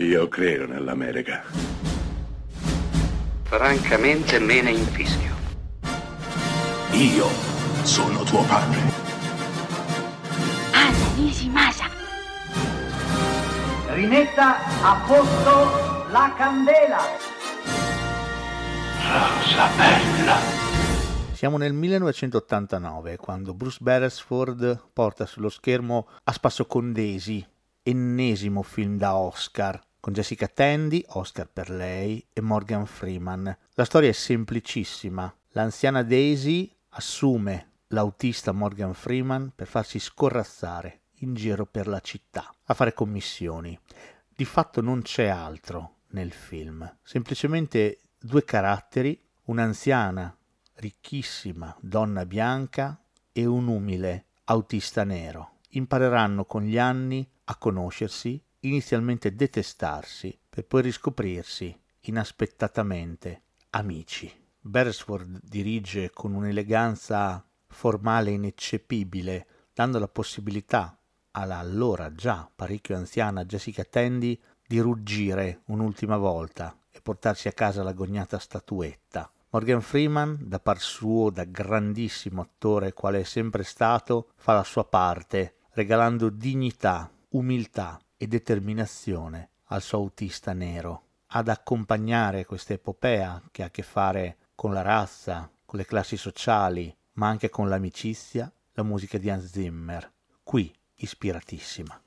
Io credo nell'America. Francamente me ne infischio. Io sono tuo padre. Anna Nishimasa. Rimetta a posto la candela. Rosa bella. Siamo nel 1989 quando Bruce Beresford porta sullo schermo A spasso con Daisy, ennesimo film da Oscar, con Jessica Tandy, Oscar per lei, e Morgan Freeman. La storia è semplicissima. L'anziana Daisy assume l'autista Morgan Freeman per farsi scorrazzare in giro per la città a fare commissioni. Di fatto non c'è altro nel film, semplicemente due caratteri, un'anziana, ricchissima donna bianca e un umile autista nero. Impareranno con gli anni a conoscersi, inizialmente detestarsi, per poi riscoprirsi inaspettatamente amici. Beresford dirige con un'eleganza formale ineccepibile, dando la possibilità alla allora già parecchio anziana Jessica Tandy di ruggire un'ultima volta e portarsi a casa l'agognata statuetta. Morgan Freeman, da par suo, da grandissimo attore quale è sempre stato, fa la sua parte, regalando dignità, umiltà e determinazione al suo autista nero. Ad accompagnare questa epopea che ha a che fare con la razza, con le classi sociali, ma anche con l'amicizia, la musica di Hans Zimmer, qui ispiratissima.